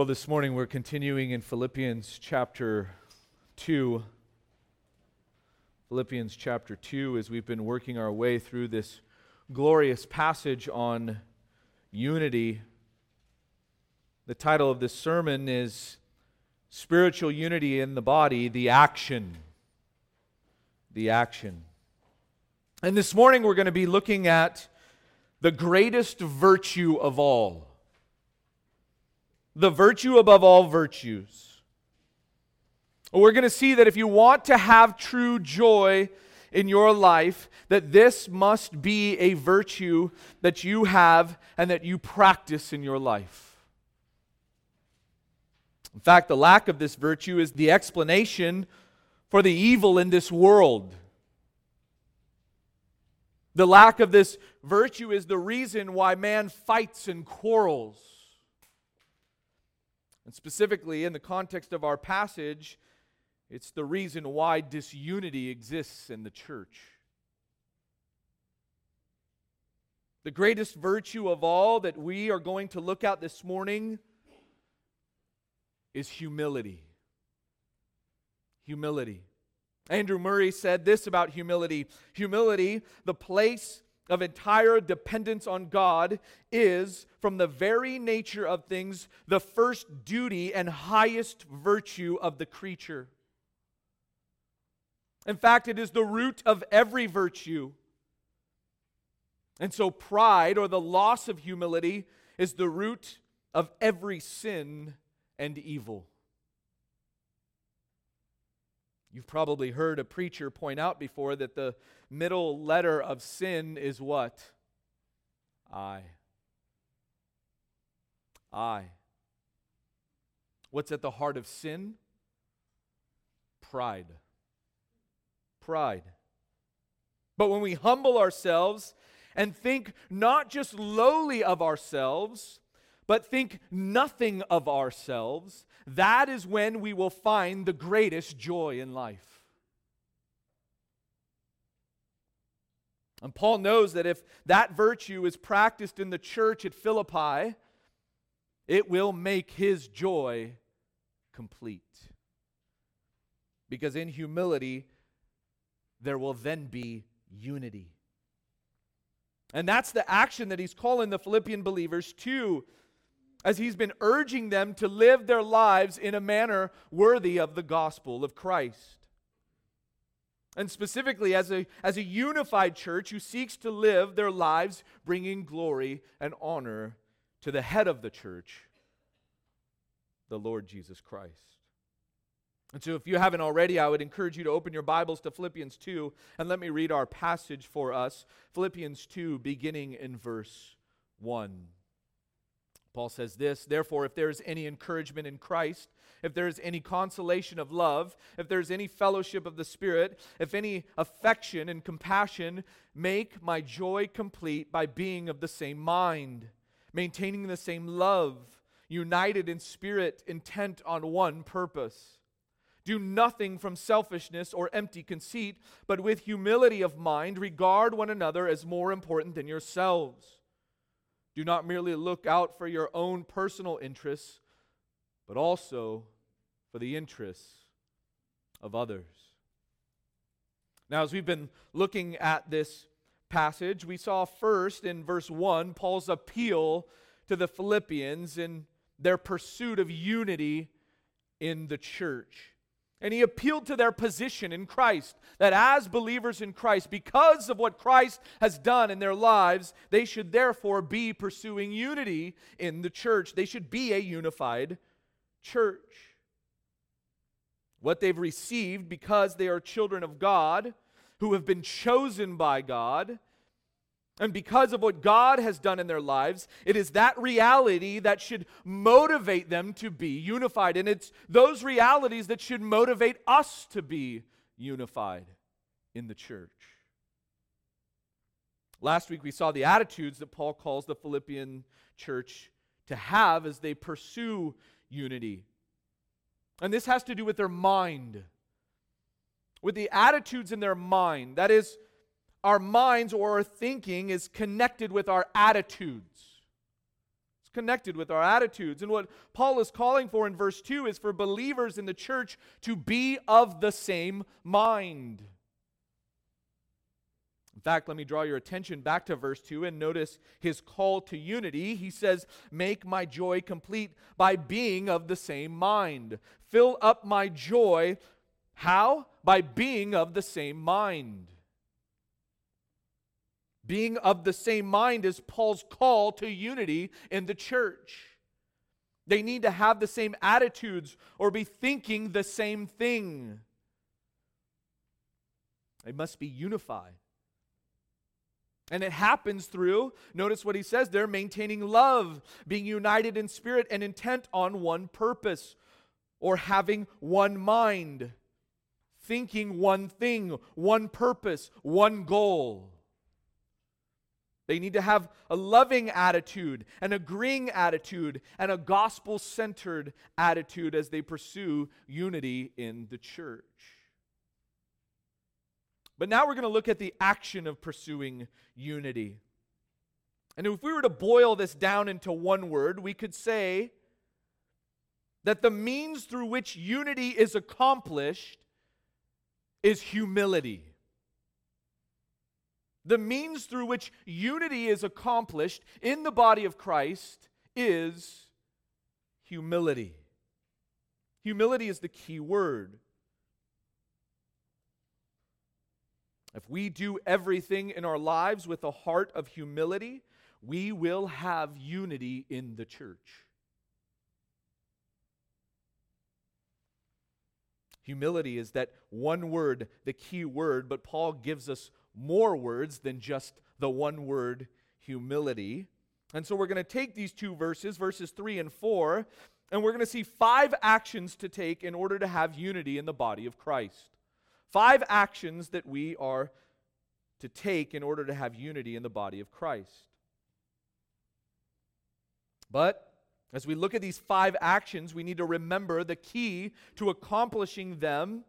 Well, this morning we're continuing in Philippians chapter 2. Philippians chapter 2, as we've been working our way through this glorious passage on unity. The title of this sermon is Spiritual Unity in the Body, the Action. The Action. And this morning we're going to be looking at the greatest virtue of all the virtue above all virtues. We're going to see that if you want to have true joy in your life, that this must be a virtue that you have and that you practice in your life. In fact, the lack of this virtue is the explanation for the evil in this world. The lack of this virtue is the reason why man fights and quarrels. And specifically, in the context of our passage, it's the reason why disunity exists in the church. The greatest virtue of all that we are going to look at this morning is humility. Humility. Andrew Murray said this about humility humility, the place of entire dependence on God is, from the very nature of things, the first duty and highest virtue of the creature. In fact, it is the root of every virtue. And so, pride or the loss of humility is the root of every sin and evil. You've probably heard a preacher point out before that the middle letter of sin is what? I. I. What's at the heart of sin? Pride. Pride. But when we humble ourselves and think not just lowly of ourselves, but think nothing of ourselves, that is when we will find the greatest joy in life. And Paul knows that if that virtue is practiced in the church at Philippi, it will make his joy complete. Because in humility, there will then be unity. And that's the action that he's calling the Philippian believers to as he's been urging them to live their lives in a manner worthy of the gospel of Christ. And specifically, as a, as a unified church who seeks to live their lives bringing glory and honor to the head of the church, the Lord Jesus Christ. And so, if you haven't already, I would encourage you to open your Bibles to Philippians 2 and let me read our passage for us. Philippians 2, beginning in verse 1. Paul says this Therefore, if there is any encouragement in Christ, if there is any consolation of love, if there is any fellowship of the Spirit, if any affection and compassion, make my joy complete by being of the same mind, maintaining the same love, united in spirit, intent on one purpose. Do nothing from selfishness or empty conceit, but with humility of mind regard one another as more important than yourselves. Do not merely look out for your own personal interests, but also for the interests of others. Now, as we've been looking at this passage, we saw first in verse 1 Paul's appeal to the Philippians in their pursuit of unity in the church. And he appealed to their position in Christ, that as believers in Christ, because of what Christ has done in their lives, they should therefore be pursuing unity in the church. They should be a unified church. What they've received because they are children of God, who have been chosen by God, and because of what God has done in their lives, it is that reality that should motivate them to be unified. And it's those realities that should motivate us to be unified in the church. Last week we saw the attitudes that Paul calls the Philippian church to have as they pursue unity. And this has to do with their mind, with the attitudes in their mind. That is, our minds or our thinking is connected with our attitudes. It's connected with our attitudes. And what Paul is calling for in verse 2 is for believers in the church to be of the same mind. In fact, let me draw your attention back to verse 2 and notice his call to unity. He says, Make my joy complete by being of the same mind. Fill up my joy. How? By being of the same mind. Being of the same mind is Paul's call to unity in the church. They need to have the same attitudes or be thinking the same thing. They must be unified. And it happens through, notice what he says there, maintaining love, being united in spirit and intent on one purpose, or having one mind, thinking one thing, one purpose, one goal. They need to have a loving attitude, an agreeing attitude, and a gospel centered attitude as they pursue unity in the church. But now we're going to look at the action of pursuing unity. And if we were to boil this down into one word, we could say that the means through which unity is accomplished is humility. The means through which unity is accomplished in the body of Christ is humility. Humility is the key word. If we do everything in our lives with a heart of humility, we will have unity in the church. Humility is that one word, the key word, but Paul gives us more words than just the one word humility. And so we're going to take these two verses, verses 3 and 4, and we're going to see five actions to take in order to have unity in the body of Christ. Five actions that we are to take in order to have unity in the body of Christ. But as we look at these five actions, we need to remember the key to accomplishing them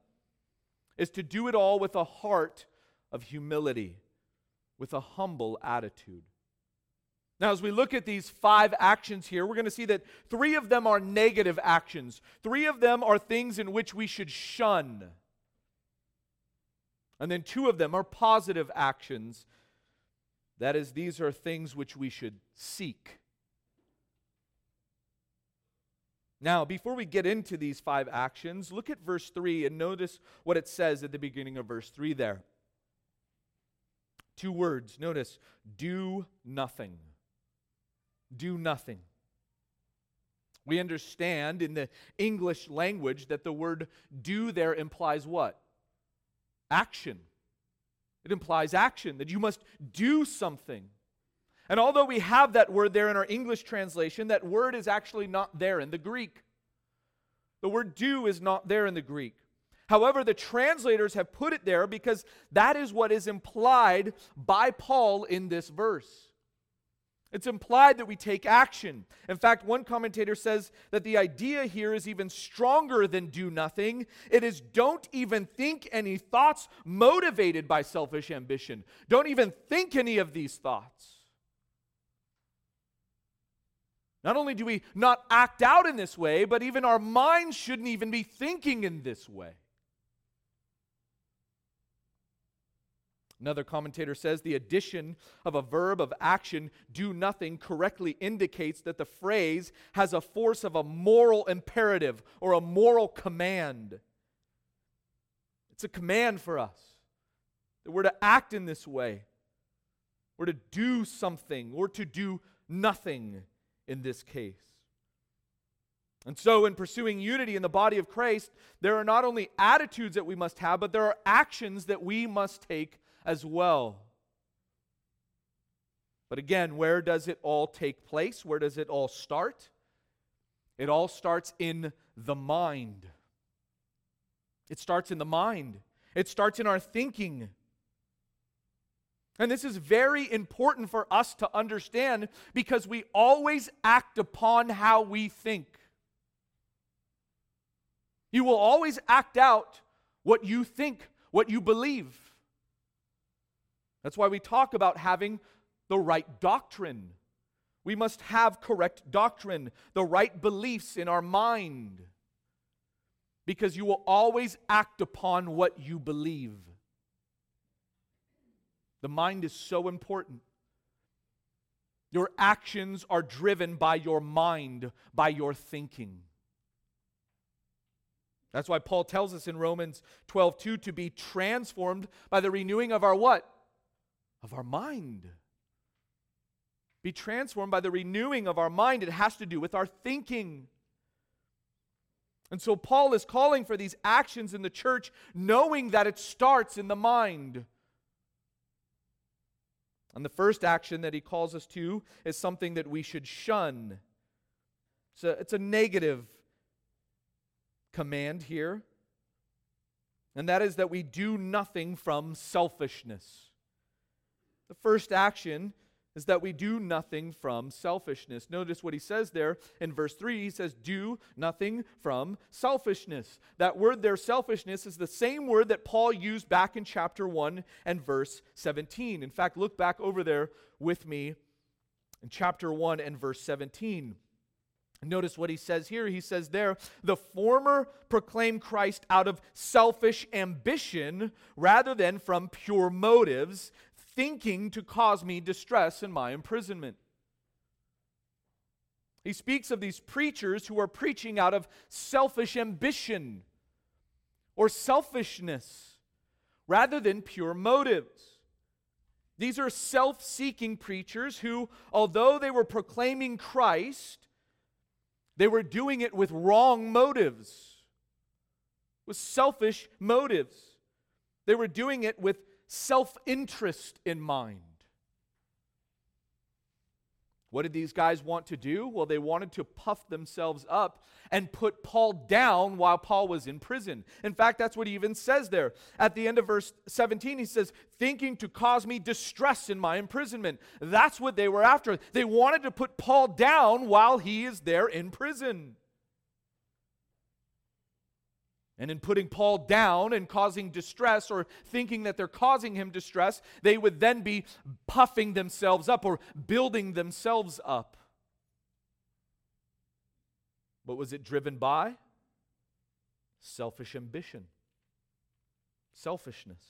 is to do it all with a heart of humility, with a humble attitude. Now, as we look at these five actions here, we're going to see that three of them are negative actions. Three of them are things in which we should shun. And then two of them are positive actions. That is, these are things which we should seek. Now, before we get into these five actions, look at verse 3 and notice what it says at the beginning of verse 3 there. Two words. Notice do nothing. Do nothing. We understand in the English language that the word do there implies what? action. It implies action, that you must do something. And although we have that word there in our English translation, that word is actually not there in the Greek. The word do is not there in the Greek. However, the translators have put it there because that is what is implied by Paul in this verse. It's implied that we take action. In fact, one commentator says that the idea here is even stronger than do nothing. It is don't even think any thoughts motivated by selfish ambition. Don't even think any of these thoughts. Not only do we not act out in this way, but even our minds shouldn't even be thinking in this way. Another commentator says the addition of a verb of action, do nothing, correctly indicates that the phrase has a force of a moral imperative or a moral command. It's a command for us that we're to act in this way, we're to do something, or to do nothing in this case. And so, in pursuing unity in the body of Christ, there are not only attitudes that we must have, but there are actions that we must take as well. But again, where does it all take place? Where does it all start? It all starts in the mind. It starts in the mind, it starts in our thinking. And this is very important for us to understand because we always act upon how we think. You will always act out what you think, what you believe. That's why we talk about having the right doctrine. We must have correct doctrine, the right beliefs in our mind, because you will always act upon what you believe. The mind is so important. Your actions are driven by your mind, by your thinking. That's why Paul tells us in Romans 12, 2 to be transformed by the renewing of our what? Of our mind. Be transformed by the renewing of our mind. It has to do with our thinking. And so Paul is calling for these actions in the church, knowing that it starts in the mind. And the first action that he calls us to is something that we should shun. A, it's a negative command here, and that is that we do nothing from selfishness. The first action is that we do nothing from selfishness. Notice what he says there in verse 3. He says, Do nothing from selfishness. That word there, selfishness, is the same word that Paul used back in chapter 1 and verse 17. In fact, look back over there with me in chapter 1 and verse 17. Notice what he says here. He says there, the former proclaim Christ out of selfish ambition rather than from pure motives, thinking to cause me distress in my imprisonment. He speaks of these preachers who are preaching out of selfish ambition or selfishness rather than pure motives. These are self seeking preachers who, although they were proclaiming Christ, they were doing it with wrong motives, with selfish motives. They were doing it with self interest in mind. What did these guys want to do? Well, they wanted to puff themselves up and put Paul down while Paul was in prison. In fact, that's what he even says there. At the end of verse 17, he says, Thinking to cause me distress in my imprisonment. That's what they were after. They wanted to put Paul down while he is there in prison. And in putting Paul down and causing distress or thinking that they're causing him distress, they would then be puffing themselves up or building themselves up. What was it driven by? Selfish ambition, selfishness.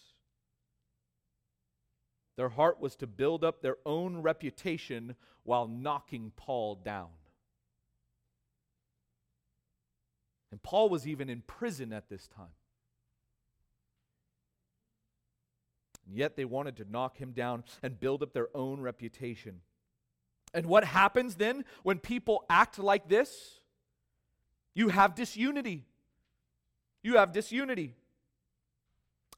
Their heart was to build up their own reputation while knocking Paul down. And Paul was even in prison at this time. And yet they wanted to knock him down and build up their own reputation. And what happens then when people act like this? You have disunity. You have disunity.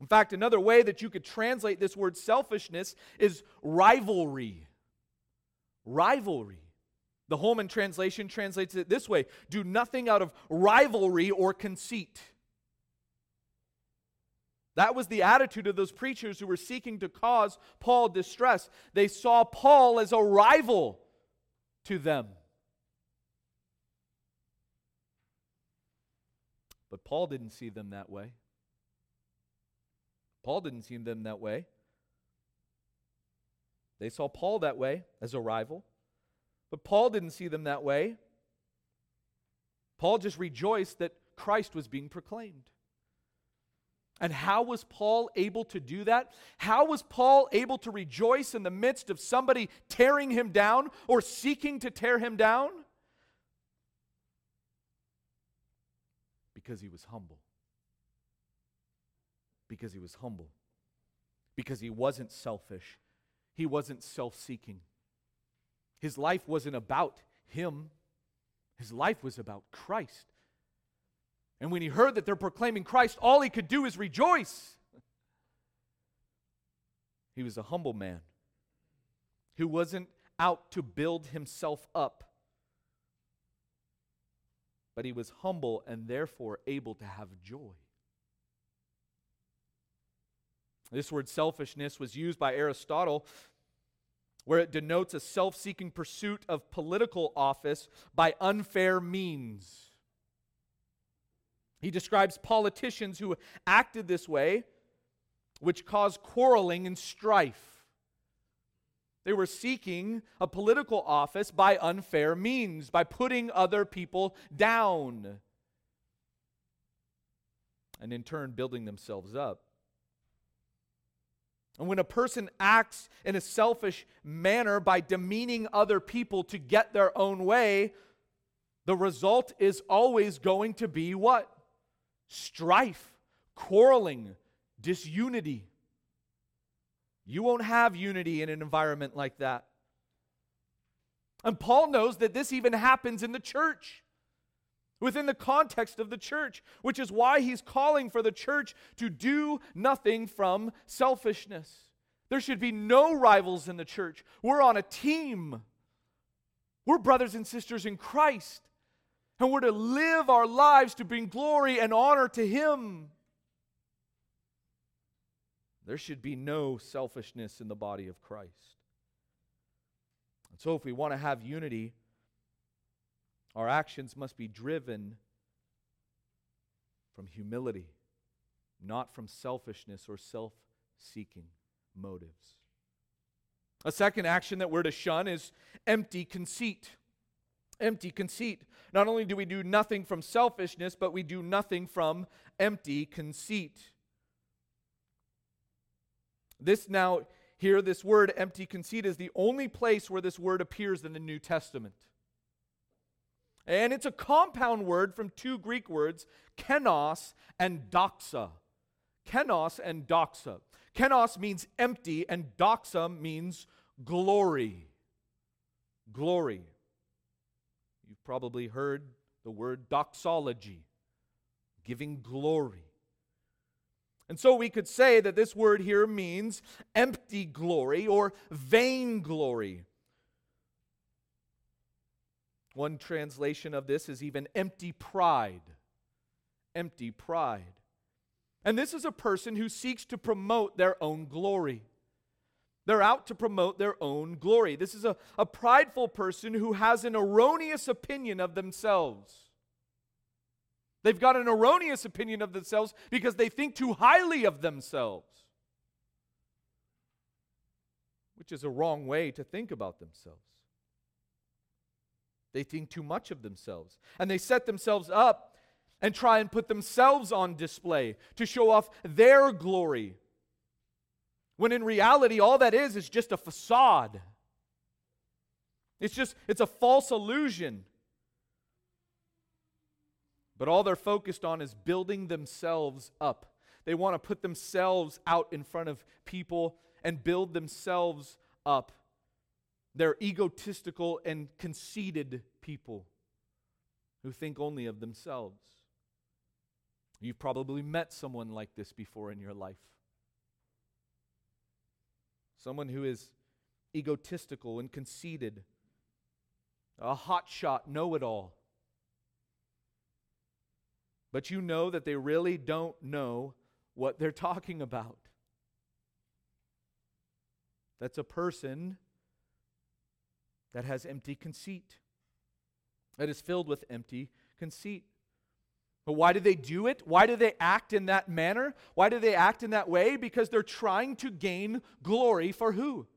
In fact, another way that you could translate this word selfishness is rivalry. Rivalry. The Holman translation translates it this way do nothing out of rivalry or conceit. That was the attitude of those preachers who were seeking to cause Paul distress. They saw Paul as a rival to them. But Paul didn't see them that way. Paul didn't see them that way. They saw Paul that way as a rival. But Paul didn't see them that way. Paul just rejoiced that Christ was being proclaimed. And how was Paul able to do that? How was Paul able to rejoice in the midst of somebody tearing him down or seeking to tear him down? Because he was humble. Because he was humble. Because he wasn't selfish. He wasn't self seeking. His life wasn't about him, his life was about Christ. And when he heard that they're proclaiming Christ, all he could do is rejoice. He was a humble man who wasn't out to build himself up, but he was humble and therefore able to have joy. This word selfishness was used by Aristotle where it denotes a self seeking pursuit of political office by unfair means. He describes politicians who acted this way, which caused quarreling and strife. They were seeking a political office by unfair means, by putting other people down, and in turn building themselves up. And when a person acts in a selfish manner by demeaning other people to get their own way, the result is always going to be what? Strife, quarreling, disunity. You won't have unity in an environment like that. And Paul knows that this even happens in the church, within the context of the church, which is why he's calling for the church to do nothing from selfishness. There should be no rivals in the church. We're on a team. We're brothers and sisters in Christ. And we're to live our lives to bring glory and honor to Him. There should be no selfishness in the body of Christ. And so, if we want to have unity, our actions must be driven from humility, not from selfishness or self seeking motives. A second action that we're to shun is empty conceit. Empty conceit. Not only do we do nothing from selfishness, but we do nothing from empty conceit. This now, here, this word empty conceit is the only place where this word appears in the New Testament. And it's a compound word from two Greek words, kenos and doxa. Kenos and doxa. Kenos means empty, and doxa means glory. Glory. You've probably heard the word doxology, giving glory. And so we could say that this word here means empty glory or vain glory. One translation of this is even empty pride. Empty pride. And this is a person who seeks to promote their own glory. They're out to promote their own glory. This is a, a prideful person who has an erroneous opinion of themselves. They've got an erroneous opinion of themselves because they think too highly of themselves, which is a wrong way to think about themselves. They think too much of themselves, and they set themselves up and try and put themselves on display to show off their glory. When in reality, all that is is just a facade. It's just, it's a false illusion. But all they're focused on is building themselves up. They want to put themselves out in front of people and build themselves up. They're egotistical and conceited people who think only of themselves. You've probably met someone like this before in your life. Someone who is egotistical and conceited, a hotshot know it all but you know that they really don't know what they're talking about. That's a person that has empty conceit, that is filled with empty conceit. But why do they do it? Why do they act in that manner? Why do they act in that way? Because they're trying to gain glory for who?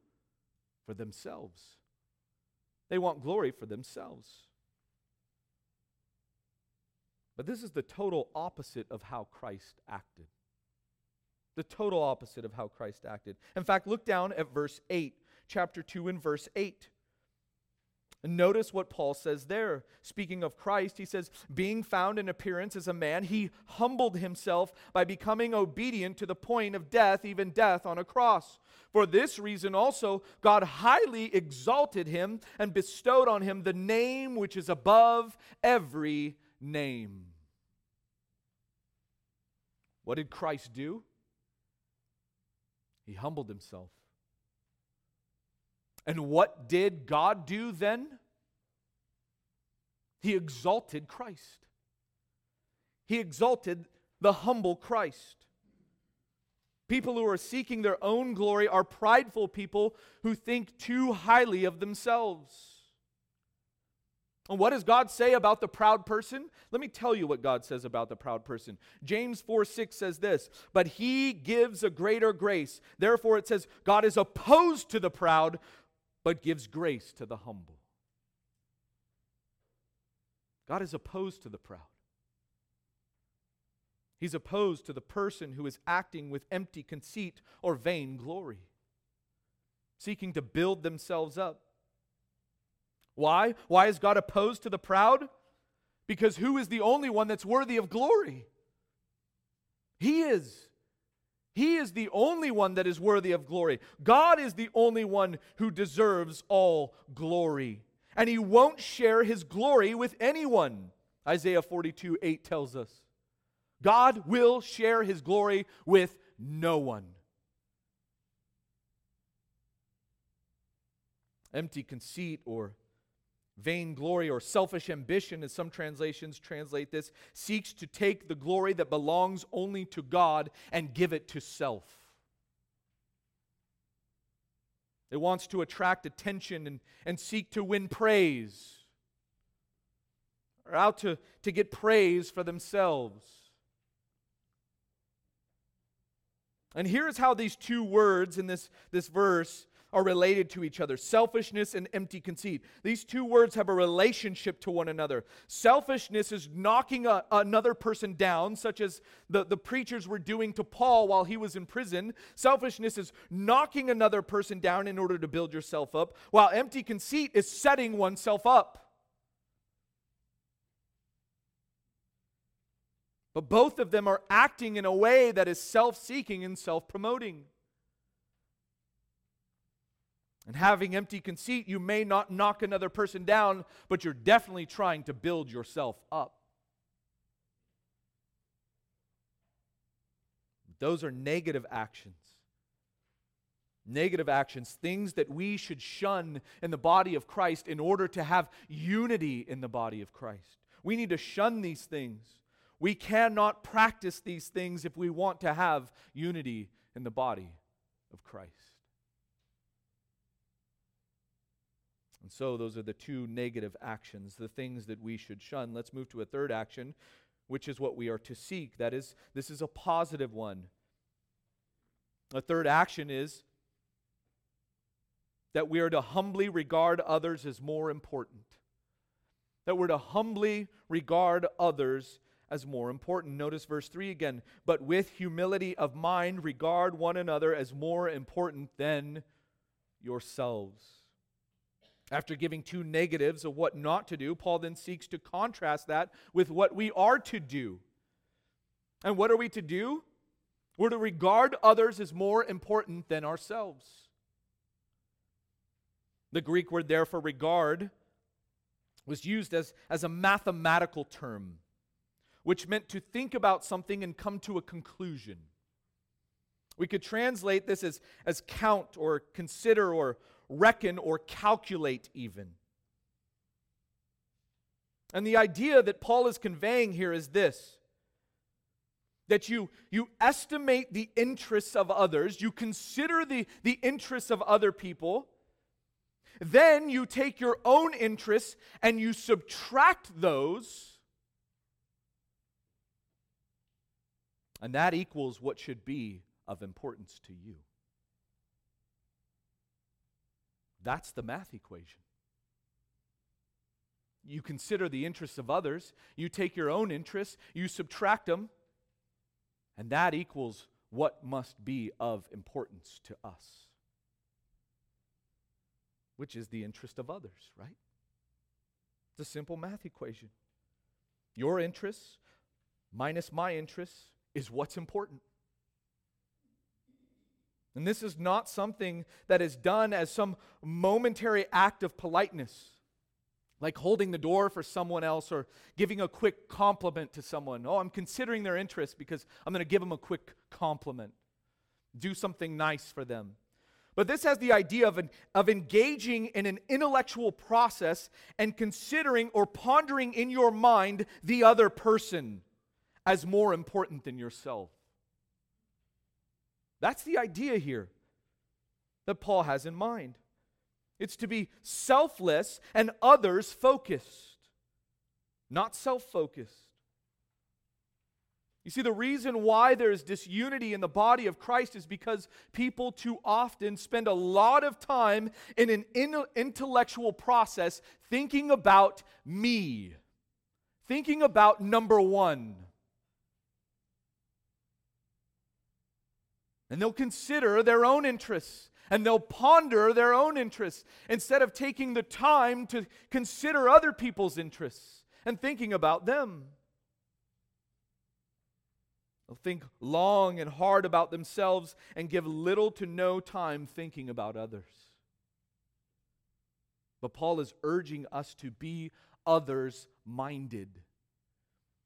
For themselves. They want glory for themselves. But this is the total opposite of how Christ acted. The total opposite of how Christ acted. In fact, look down at verse 8, chapter 2 and verse 8. Notice what Paul says there. Speaking of Christ, he says, Being found in appearance as a man, he humbled himself by becoming obedient to the point of death, even death on a cross. For this reason also, God highly exalted him and bestowed on him the name which is above every name. What did Christ do? He humbled himself. And what did God do then? He exalted Christ. He exalted the humble Christ. People who are seeking their own glory are prideful people who think too highly of themselves. And what does God say about the proud person? Let me tell you what God says about the proud person. James 4 6 says this, but he gives a greater grace. Therefore, it says, God is opposed to the proud, but gives grace to the humble. God is opposed to the proud. He's opposed to the person who is acting with empty conceit or vain glory, seeking to build themselves up. Why? Why is God opposed to the proud? Because who is the only one that's worthy of glory? He is. He is the only one that is worthy of glory. God is the only one who deserves all glory. And he won't share his glory with anyone. Isaiah 42 8 tells us. God will share his glory with no one. Empty conceit or Vainglory or selfish ambition, as some translations translate this, seeks to take the glory that belongs only to God and give it to self. It wants to attract attention and, and seek to win praise, or out to, to get praise for themselves. And here's how these two words in this, this verse are related to each other selfishness and empty conceit. These two words have a relationship to one another. Selfishness is knocking a, another person down, such as the, the preachers were doing to Paul while he was in prison. Selfishness is knocking another person down in order to build yourself up, while empty conceit is setting oneself up. But both of them are acting in a way that is self seeking and self promoting. And having empty conceit, you may not knock another person down, but you're definitely trying to build yourself up. Those are negative actions. Negative actions, things that we should shun in the body of Christ in order to have unity in the body of Christ. We need to shun these things. We cannot practice these things if we want to have unity in the body of Christ. And so, those are the two negative actions, the things that we should shun. Let's move to a third action, which is what we are to seek. That is, this is a positive one. A third action is that we are to humbly regard others as more important. That we're to humbly regard others as more important. Notice verse 3 again. But with humility of mind, regard one another as more important than yourselves. After giving two negatives of what not to do, Paul then seeks to contrast that with what we are to do. And what are we to do? We're to regard others as more important than ourselves. The Greek word there for regard was used as, as a mathematical term, which meant to think about something and come to a conclusion. We could translate this as, as count or consider or, reckon or calculate, even. And the idea that Paul is conveying here is this that you, you estimate the interests of others, you consider the, the interests of other people, then you take your own interests and you subtract those, and that equals what should be of importance to you. That's the math equation. You consider the interests of others, you take your own interests, you subtract them, and that equals what must be of importance to us, which is the interest of others, right? It's a simple math equation. Your interests minus my interests is what's important. And this is not something that is done as some momentary act of politeness, like holding the door for someone else or giving a quick compliment to someone. Oh, I'm considering their interest because I'm going to give them a quick compliment. Do something nice for them. But this has the idea of, an, of engaging in an intellectual process and considering or pondering in your mind the other person as more important than yourself. That's the idea here that Paul has in mind. It's to be selfless and others focused, not self focused. You see, the reason why there is disunity in the body of Christ is because people too often spend a lot of time in an intellectual process thinking about me, thinking about number one. And they'll consider their own interests and they'll ponder their own interests instead of taking the time to consider other people's interests and thinking about them. They'll think long and hard about themselves and give little to no time thinking about others. But Paul is urging us to be others minded,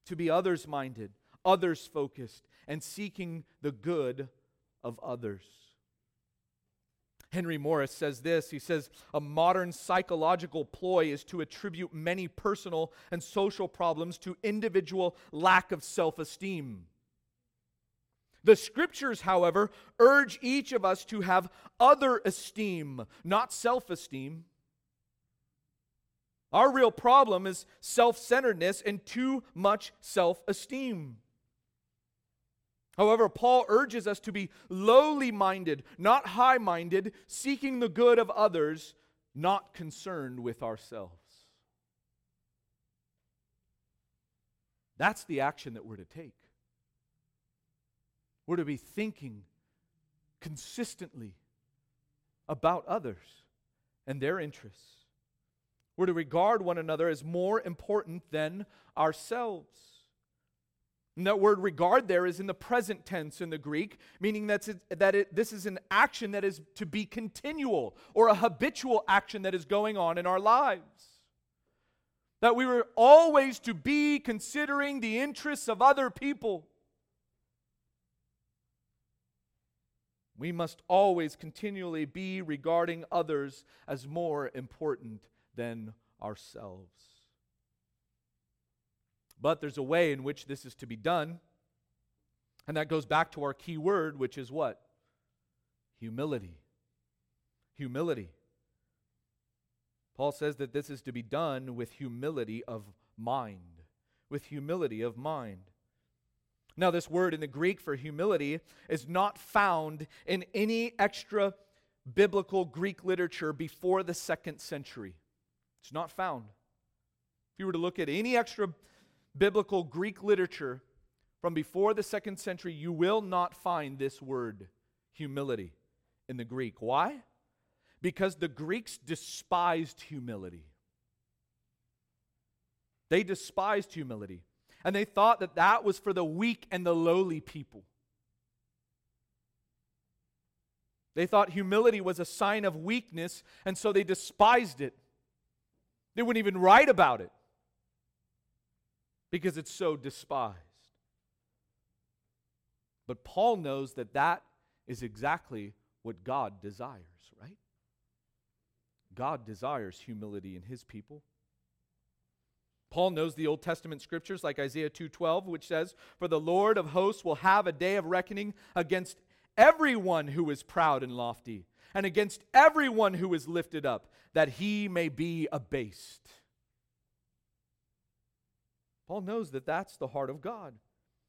to be others minded, others focused, and seeking the good of others. Henry Morris says this he says, A modern psychological ploy is to attribute many personal and social problems to individual lack of self esteem. The scriptures, however, urge each of us to have other esteem, not self esteem. Our real problem is self centeredness and too much self esteem. However, Paul urges us to be lowly minded, not high minded, seeking the good of others, not concerned with ourselves. That's the action that we're to take. We're to be thinking consistently about others and their interests. We're to regard one another as more important than ourselves. And that word regard there is in the present tense in the Greek, meaning that's it, that it, this is an action that is to be continual or a habitual action that is going on in our lives. That we were always to be considering the interests of other people. We must always continually be regarding others as more important than ourselves. But there's a way in which this is to be done. And that goes back to our key word, which is what? Humility. Humility. Paul says that this is to be done with humility of mind. With humility of mind. Now, this word in the Greek for humility is not found in any extra biblical Greek literature before the second century. It's not found. If you were to look at any extra biblical Greek literature from before the second century, you will not find this word, humility, in the Greek. Why? Because the Greeks despised humility. They despised humility. And they thought that that was for the weak and the lowly people. They thought humility was a sign of weakness, and so they despised it. They wouldn't even write about it because it's so despised. But Paul knows that that is exactly what God desires, right? God desires humility in his people. Paul knows the Old Testament scriptures like Isaiah 2:12 which says, "For the Lord of hosts will have a day of reckoning against everyone who is proud and lofty, and against everyone who is lifted up, that he may be abased." Paul knows that that's the heart of God.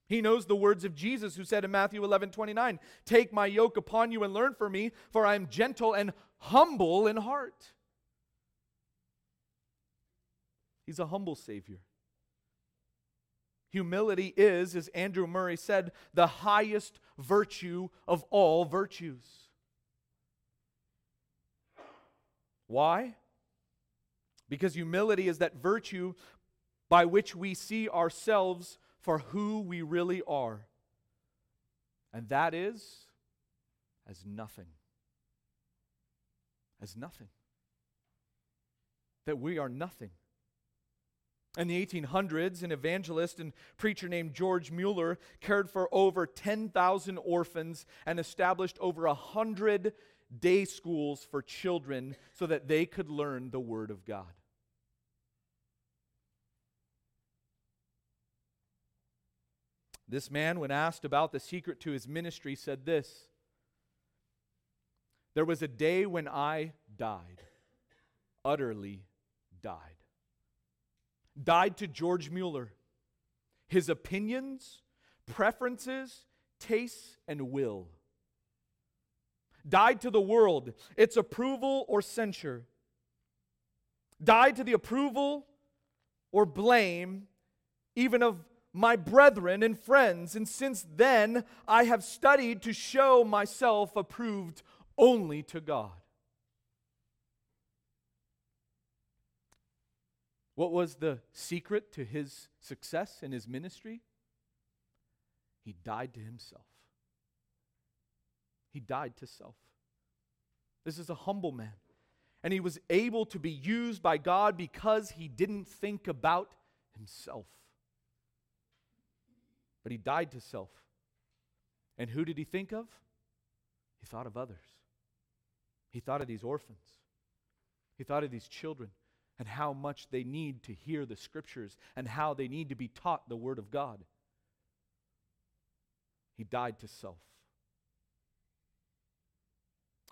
He knows the words of Jesus who said in Matthew 11 29, Take my yoke upon you and learn from me, for I am gentle and humble in heart. He's a humble Savior. Humility is, as Andrew Murray said, the highest virtue of all virtues. Why? Because humility is that virtue by which we see ourselves for who we really are. And that is as nothing. As nothing. That we are nothing. In the 1800s, an evangelist and preacher named George Mueller cared for over 10,000 orphans and established over 100 day schools for children so that they could learn the Word of God. This man, when asked about the secret to his ministry, said this There was a day when I died, utterly died died to George Mueller. His opinions, preferences, tastes, and will. Died to the world, its approval or censure. Died to the approval or blame, even of my brethren and friends. And since then, I have studied to show myself approved only to God. What was the secret to his success in his ministry? He died to himself. He died to self. This is a humble man. And he was able to be used by God because he didn't think about himself. But he died to self. And who did he think of? He thought of others. He thought of these orphans. He thought of these children and how much they need to hear the scriptures and how they need to be taught the word of God. He died to self.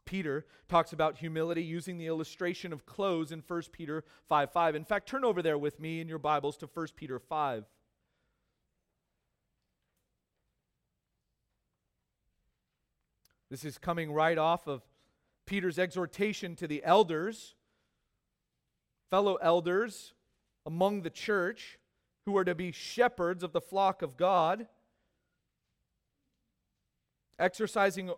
Peter talks about humility using the illustration of clothes in 1 Peter 5 5. In fact, turn over there with me in your Bibles to 1 Peter 5. This is coming right off of Peter's exhortation to the elders, fellow elders among the church, who are to be shepherds of the flock of God, exercising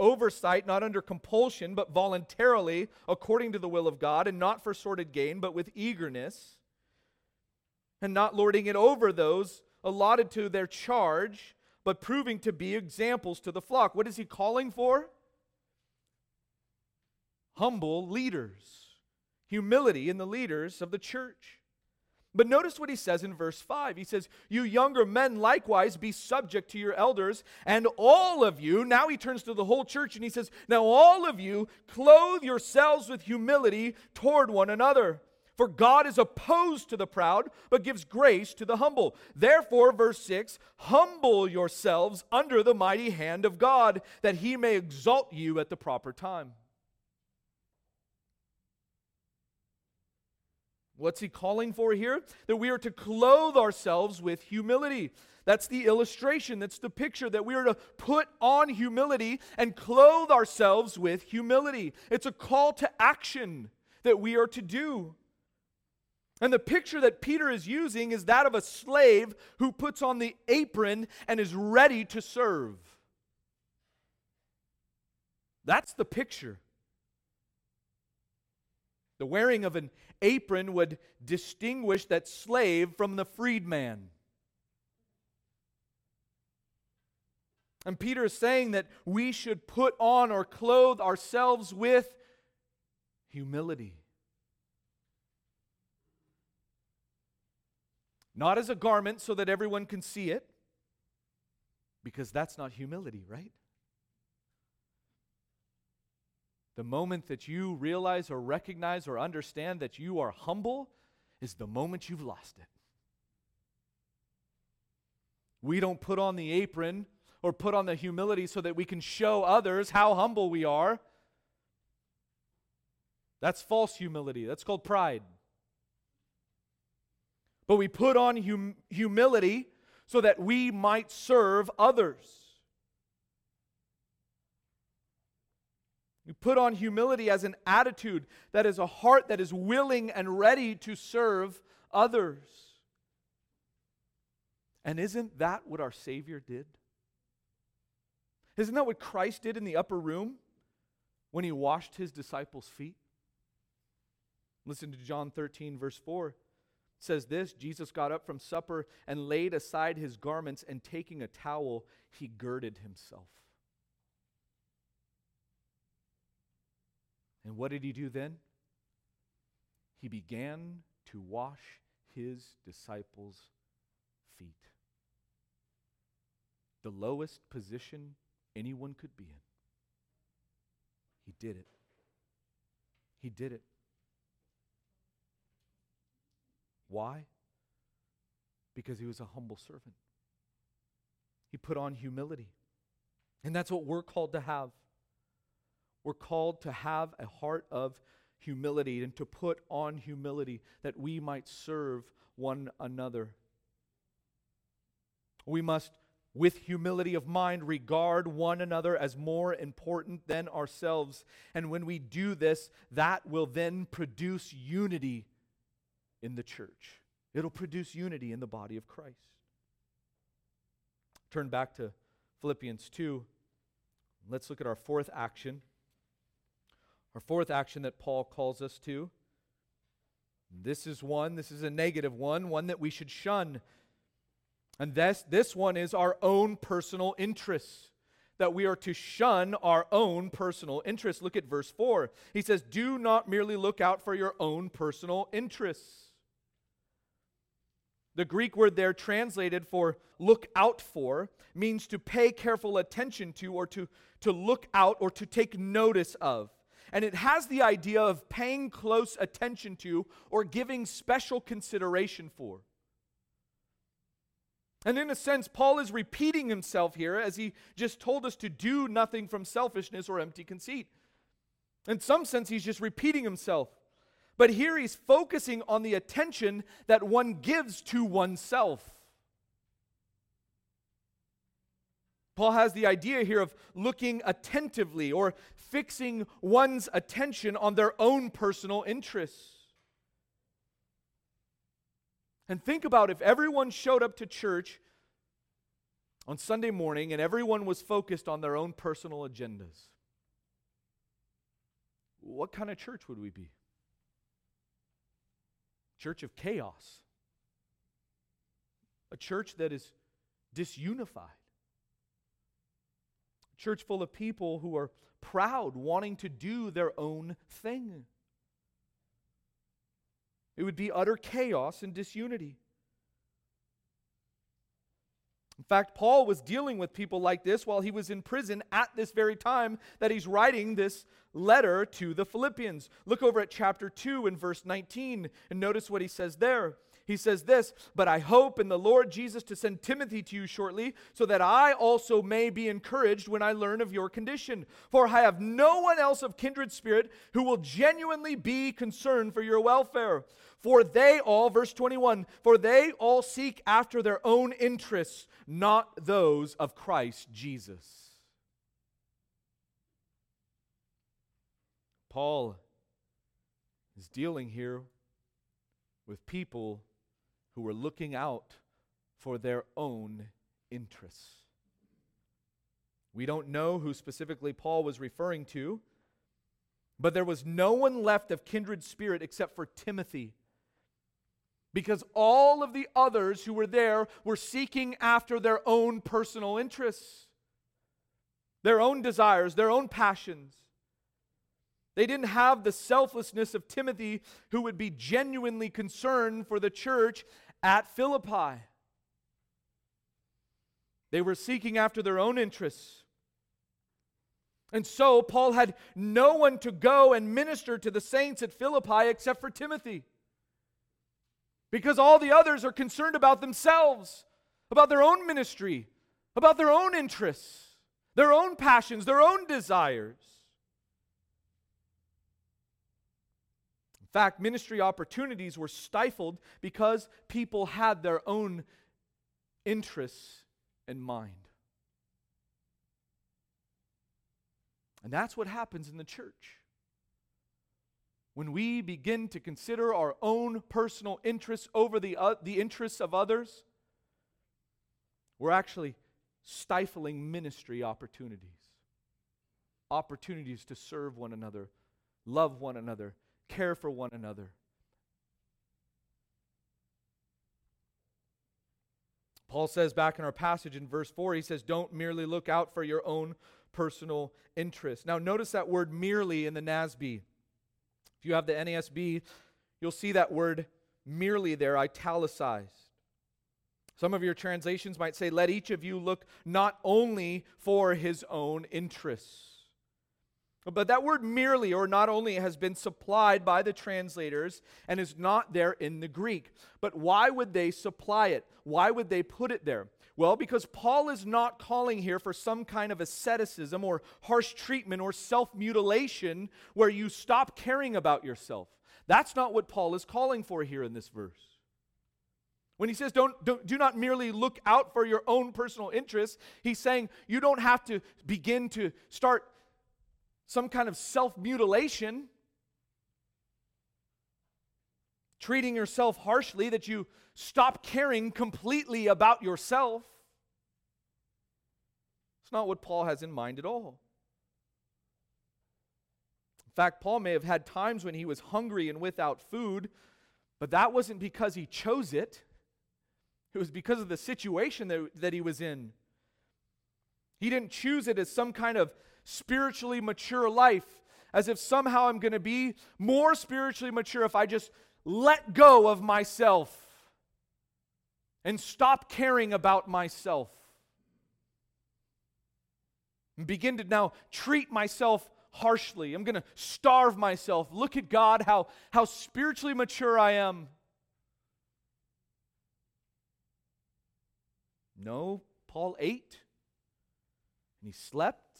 oversight, not under compulsion, but voluntarily, according to the will of God, and not for sordid gain, but with eagerness, and not lording it over those allotted to their charge but proving to be examples to the flock. What is he calling for? Humble leaders, humility in the leaders of the church. But notice what he says in verse 5. He says, You younger men likewise be subject to your elders, and all of you, now he turns to the whole church and he says, Now all of you clothe yourselves with humility toward one another. For God is opposed to the proud, but gives grace to the humble. Therefore, verse 6 humble yourselves under the mighty hand of God, that he may exalt you at the proper time. What's he calling for here? That we are to clothe ourselves with humility. That's the illustration, that's the picture that we are to put on humility and clothe ourselves with humility. It's a call to action that we are to do. And the picture that Peter is using is that of a slave who puts on the apron and is ready to serve. That's the picture. The wearing of an apron would distinguish that slave from the freedman. And Peter is saying that we should put on or clothe ourselves with humility. Not as a garment so that everyone can see it, because that's not humility, right? The moment that you realize or recognize or understand that you are humble is the moment you've lost it. We don't put on the apron or put on the humility so that we can show others how humble we are. That's false humility. That's called pride. But we put on hum- humility so that we might serve others. We put on humility as an attitude that is a heart that is willing and ready to serve others. And isn't that what our Savior did? Isn't that what Christ did in the upper room when he washed his disciples' feet? Listen to John 13, verse 4 says this Jesus got up from supper and laid aside his garments, and taking a towel, he girded himself. And what did he do then? He began to wash his disciples' feet. The lowest position anyone could be in. He did it. He did it. Why? Because he was a humble servant. He put on humility. And that's what we're called to have. We're called to have a heart of humility and to put on humility that we might serve one another. We must, with humility of mind, regard one another as more important than ourselves. And when we do this, that will then produce unity in the church. It'll produce unity in the body of Christ. Turn back to Philippians 2. Let's look at our fourth action. Our fourth action that Paul calls us to. This is one, this is a negative one, one that we should shun. And this, this one is our own personal interests. That we are to shun our own personal interests. Look at verse 4. He says, Do not merely look out for your own personal interests. The Greek word there translated for look out for means to pay careful attention to or to, to look out or to take notice of. And it has the idea of paying close attention to or giving special consideration for. And in a sense, Paul is repeating himself here as he just told us to do nothing from selfishness or empty conceit. In some sense, he's just repeating himself. But here he's focusing on the attention that one gives to oneself. Paul has the idea here of looking attentively or fixing one's attention on their own personal interests. And think about if everyone showed up to church on Sunday morning and everyone was focused on their own personal agendas. What kind of church would we be? Church of chaos, a church that is disunified, a church full of people who are proud, wanting to do their own thing. It would be utter chaos and disunity. In fact, Paul was dealing with people like this while he was in prison at this very time that he's writing this letter to the Philippians. Look over at chapter 2 and verse 19 and notice what he says there. He says this, but I hope in the Lord Jesus to send Timothy to you shortly, so that I also may be encouraged when I learn of your condition. For I have no one else of kindred spirit who will genuinely be concerned for your welfare. For they all, verse 21, for they all seek after their own interests, not those of Christ Jesus. Paul is dealing here with people who were looking out for their own interests. We don't know who specifically Paul was referring to, but there was no one left of kindred spirit except for Timothy because all of the others who were there were seeking after their own personal interests, their own desires, their own passions. They didn't have the selflessness of Timothy, who would be genuinely concerned for the church at Philippi. They were seeking after their own interests. And so Paul had no one to go and minister to the saints at Philippi except for Timothy because all the others are concerned about themselves, about their own ministry, about their own interests, their own passions, their own desires. In fact, ministry opportunities were stifled because people had their own interests in mind. And that's what happens in the church when we begin to consider our own personal interests over the, uh, the interests of others, we're actually stifling ministry opportunities. Opportunities to serve one another, love one another, care for one another. Paul says back in our passage in verse 4, he says, Don't merely look out for your own personal interests. Now, notice that word merely in the NASB. If you have the NASB, you'll see that word merely there italicized. Some of your translations might say, Let each of you look not only for his own interests. But that word merely or not only has been supplied by the translators and is not there in the Greek. But why would they supply it? Why would they put it there? Well, because Paul is not calling here for some kind of asceticism or harsh treatment or self mutilation where you stop caring about yourself. That's not what Paul is calling for here in this verse. When he says don't, don't, do not merely look out for your own personal interests, he's saying you don't have to begin to start some kind of self mutilation, treating yourself harshly, that you stop caring completely about yourself. It's not what Paul has in mind at all. In fact, Paul may have had times when he was hungry and without food, but that wasn't because he chose it. It was because of the situation that, that he was in. He didn't choose it as some kind of spiritually mature life, as if somehow I'm going to be more spiritually mature if I just let go of myself and stop caring about myself and begin to now treat myself harshly. I'm going to starve myself. Look at God, how, how spiritually mature I am. No, Paul ate and he slept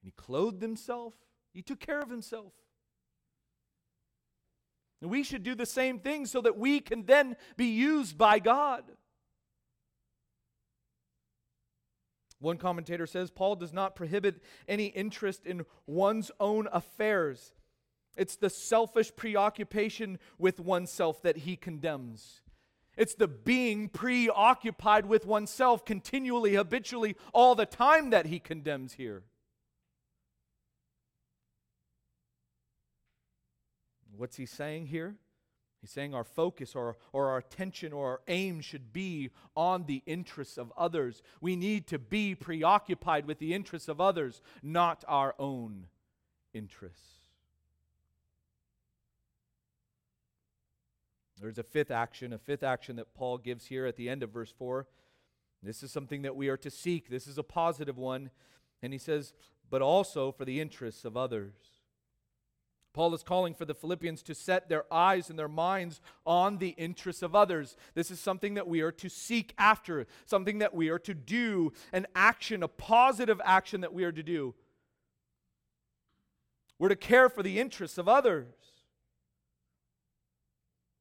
and he clothed himself. He took care of himself. And we should do the same thing so that we can then be used by God. One commentator says Paul does not prohibit any interest in one's own affairs. It's the selfish preoccupation with oneself that he condemns. It's the being preoccupied with oneself continually, habitually, all the time that he condemns here. What's he saying here? He's saying our focus or, or our attention or our aim should be on the interests of others. We need to be preoccupied with the interests of others, not our own interests. There's a fifth action, a fifth action that Paul gives here at the end of verse 4. This is something that we are to seek. This is a positive one. And he says, but also for the interests of others. Paul is calling for the Philippians to set their eyes and their minds on the interests of others. This is something that we are to seek after, something that we are to do, an action, a positive action that we are to do. We're to care for the interests of others.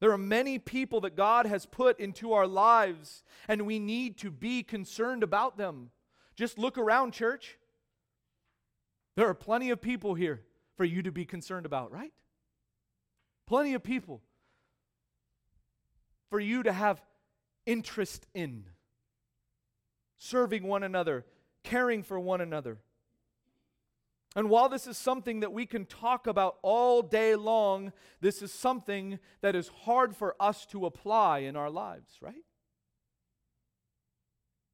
There are many people that God has put into our lives, and we need to be concerned about them. Just look around, church. There are plenty of people here for you to be concerned about, right? Plenty of people for you to have interest in. Serving one another, caring for one another. And while this is something that we can talk about all day long, this is something that is hard for us to apply in our lives, right?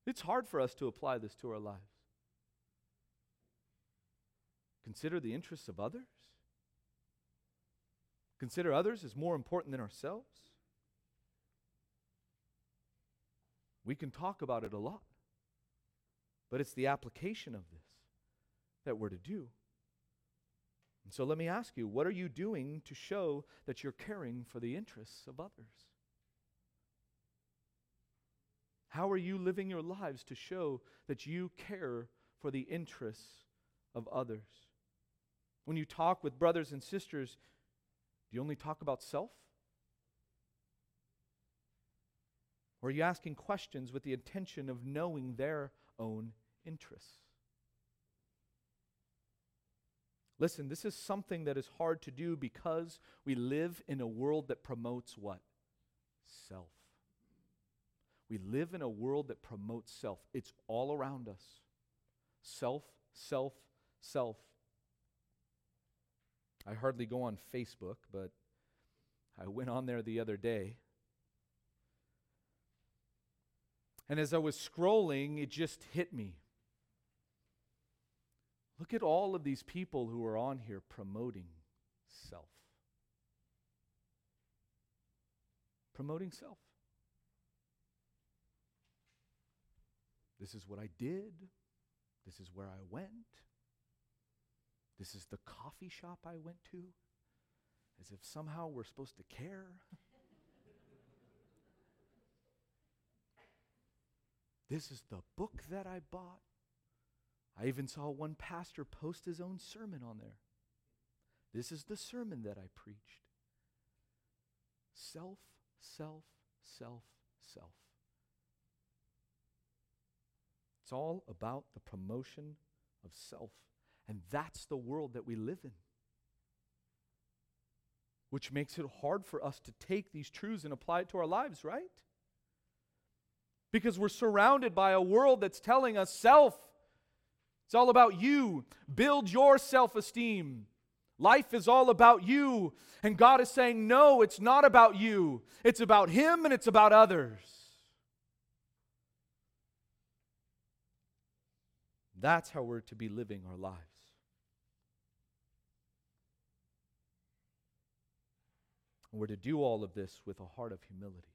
It's hard for us to apply this to our lives. Consider the interests of others. Consider others as more important than ourselves. We can talk about it a lot, but it's the application of this that we're to do. And so let me ask you what are you doing to show that you're caring for the interests of others? How are you living your lives to show that you care for the interests of others? When you talk with brothers and sisters, do you only talk about self? Or are you asking questions with the intention of knowing their own interests? Listen, this is something that is hard to do because we live in a world that promotes what? Self. We live in a world that promotes self. It's all around us. Self, self, self. I hardly go on Facebook, but I went on there the other day. And as I was scrolling, it just hit me. Look at all of these people who are on here promoting self. Promoting self. This is what I did. This is where I went. This is the coffee shop I went to. As if somehow we're supposed to care. this is the book that I bought. I even saw one pastor post his own sermon on there. This is the sermon that I preached. Self, self, self, self. It's all about the promotion of self. And that's the world that we live in. Which makes it hard for us to take these truths and apply it to our lives, right? Because we're surrounded by a world that's telling us self. It's all about you. Build your self esteem. Life is all about you. And God is saying, no, it's not about you. It's about Him and it's about others. That's how we're to be living our lives. And we're to do all of this with a heart of humility.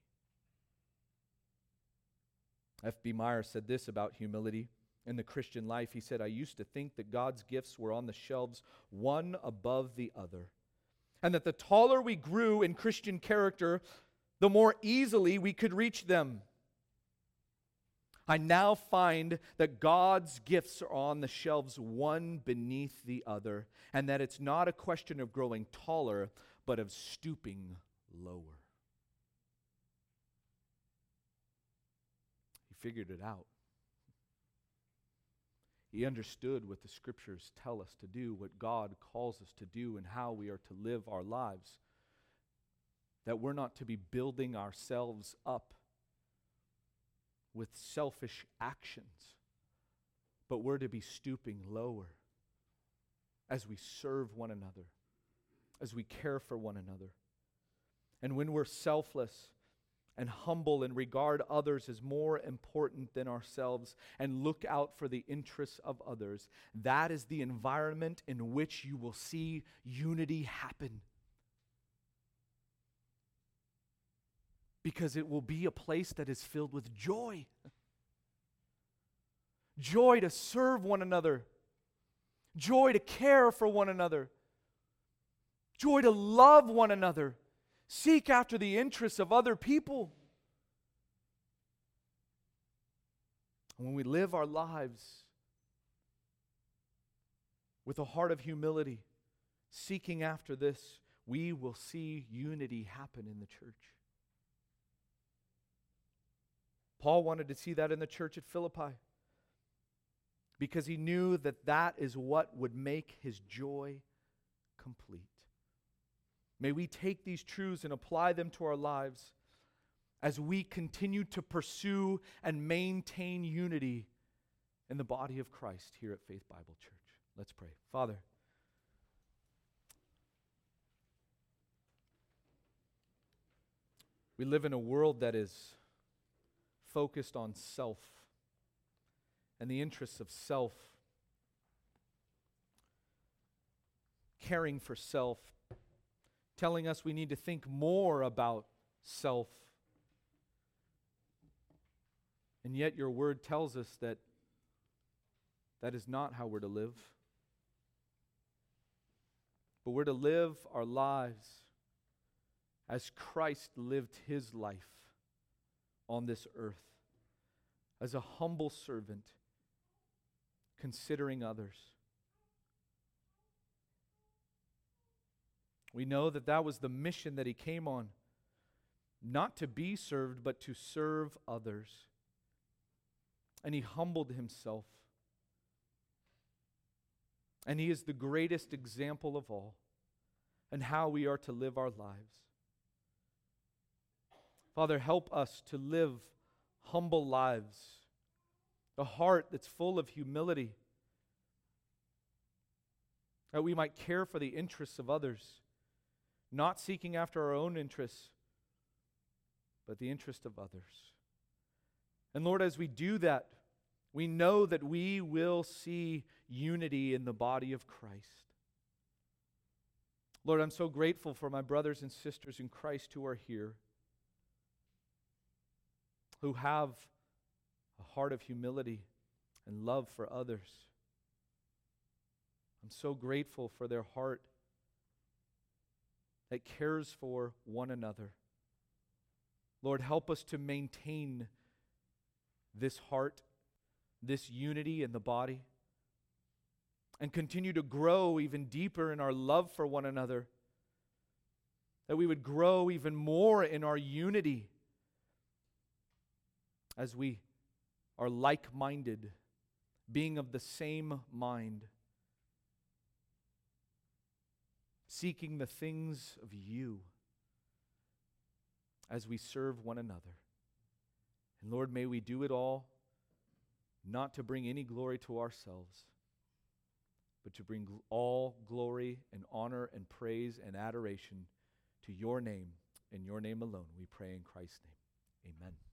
F.B. Meyer said this about humility in the Christian life. He said, I used to think that God's gifts were on the shelves, one above the other, and that the taller we grew in Christian character, the more easily we could reach them. I now find that God's gifts are on the shelves one beneath the other, and that it's not a question of growing taller, but of stooping lower. He figured it out. He understood what the scriptures tell us to do, what God calls us to do, and how we are to live our lives. That we're not to be building ourselves up with selfish actions, but we're to be stooping lower as we serve one another, as we care for one another. And when we're selfless and humble and regard others as more important than ourselves and look out for the interests of others, that is the environment in which you will see unity happen. because it will be a place that is filled with joy. Joy to serve one another, joy to care for one another, joy to love one another, seek after the interests of other people. When we live our lives with a heart of humility, seeking after this, we will see unity happen in the church. Paul wanted to see that in the church at Philippi because he knew that that is what would make his joy complete. May we take these truths and apply them to our lives as we continue to pursue and maintain unity in the body of Christ here at Faith Bible Church. Let's pray. Father, we live in a world that is focused on self and the interests of self, caring for self, telling us we need to think more about self. And yet, your word tells us that that is not how we're to live. But we're to live our lives as Christ lived his life on this earth as a humble servant, considering others. We know that that was the mission that he came on, not to be served, but to serve others. And he humbled himself. And he is the greatest example of all, and how we are to live our lives. Father, help us to live humble lives, a heart that's full of humility, that we might care for the interests of others, not seeking after our own interests, but the interest of others. And Lord, as we do that, we know that we will see unity in the body of Christ. Lord, I'm so grateful for my brothers and sisters in Christ who are here who have a heart of humility and love for others. I'm so grateful for their heart that cares for one another. Lord, help us to maintain this heart, this unity in the body, and continue to grow even deeper in our love for one another. That we would grow even more in our unity as we are like minded, being of the same mind, seeking the things of you as we serve one another. And Lord, may we do it all not to bring any glory to ourselves, but to bring all glory and honor and praise and adoration to your name and your name alone. We pray in Christ's name. Amen.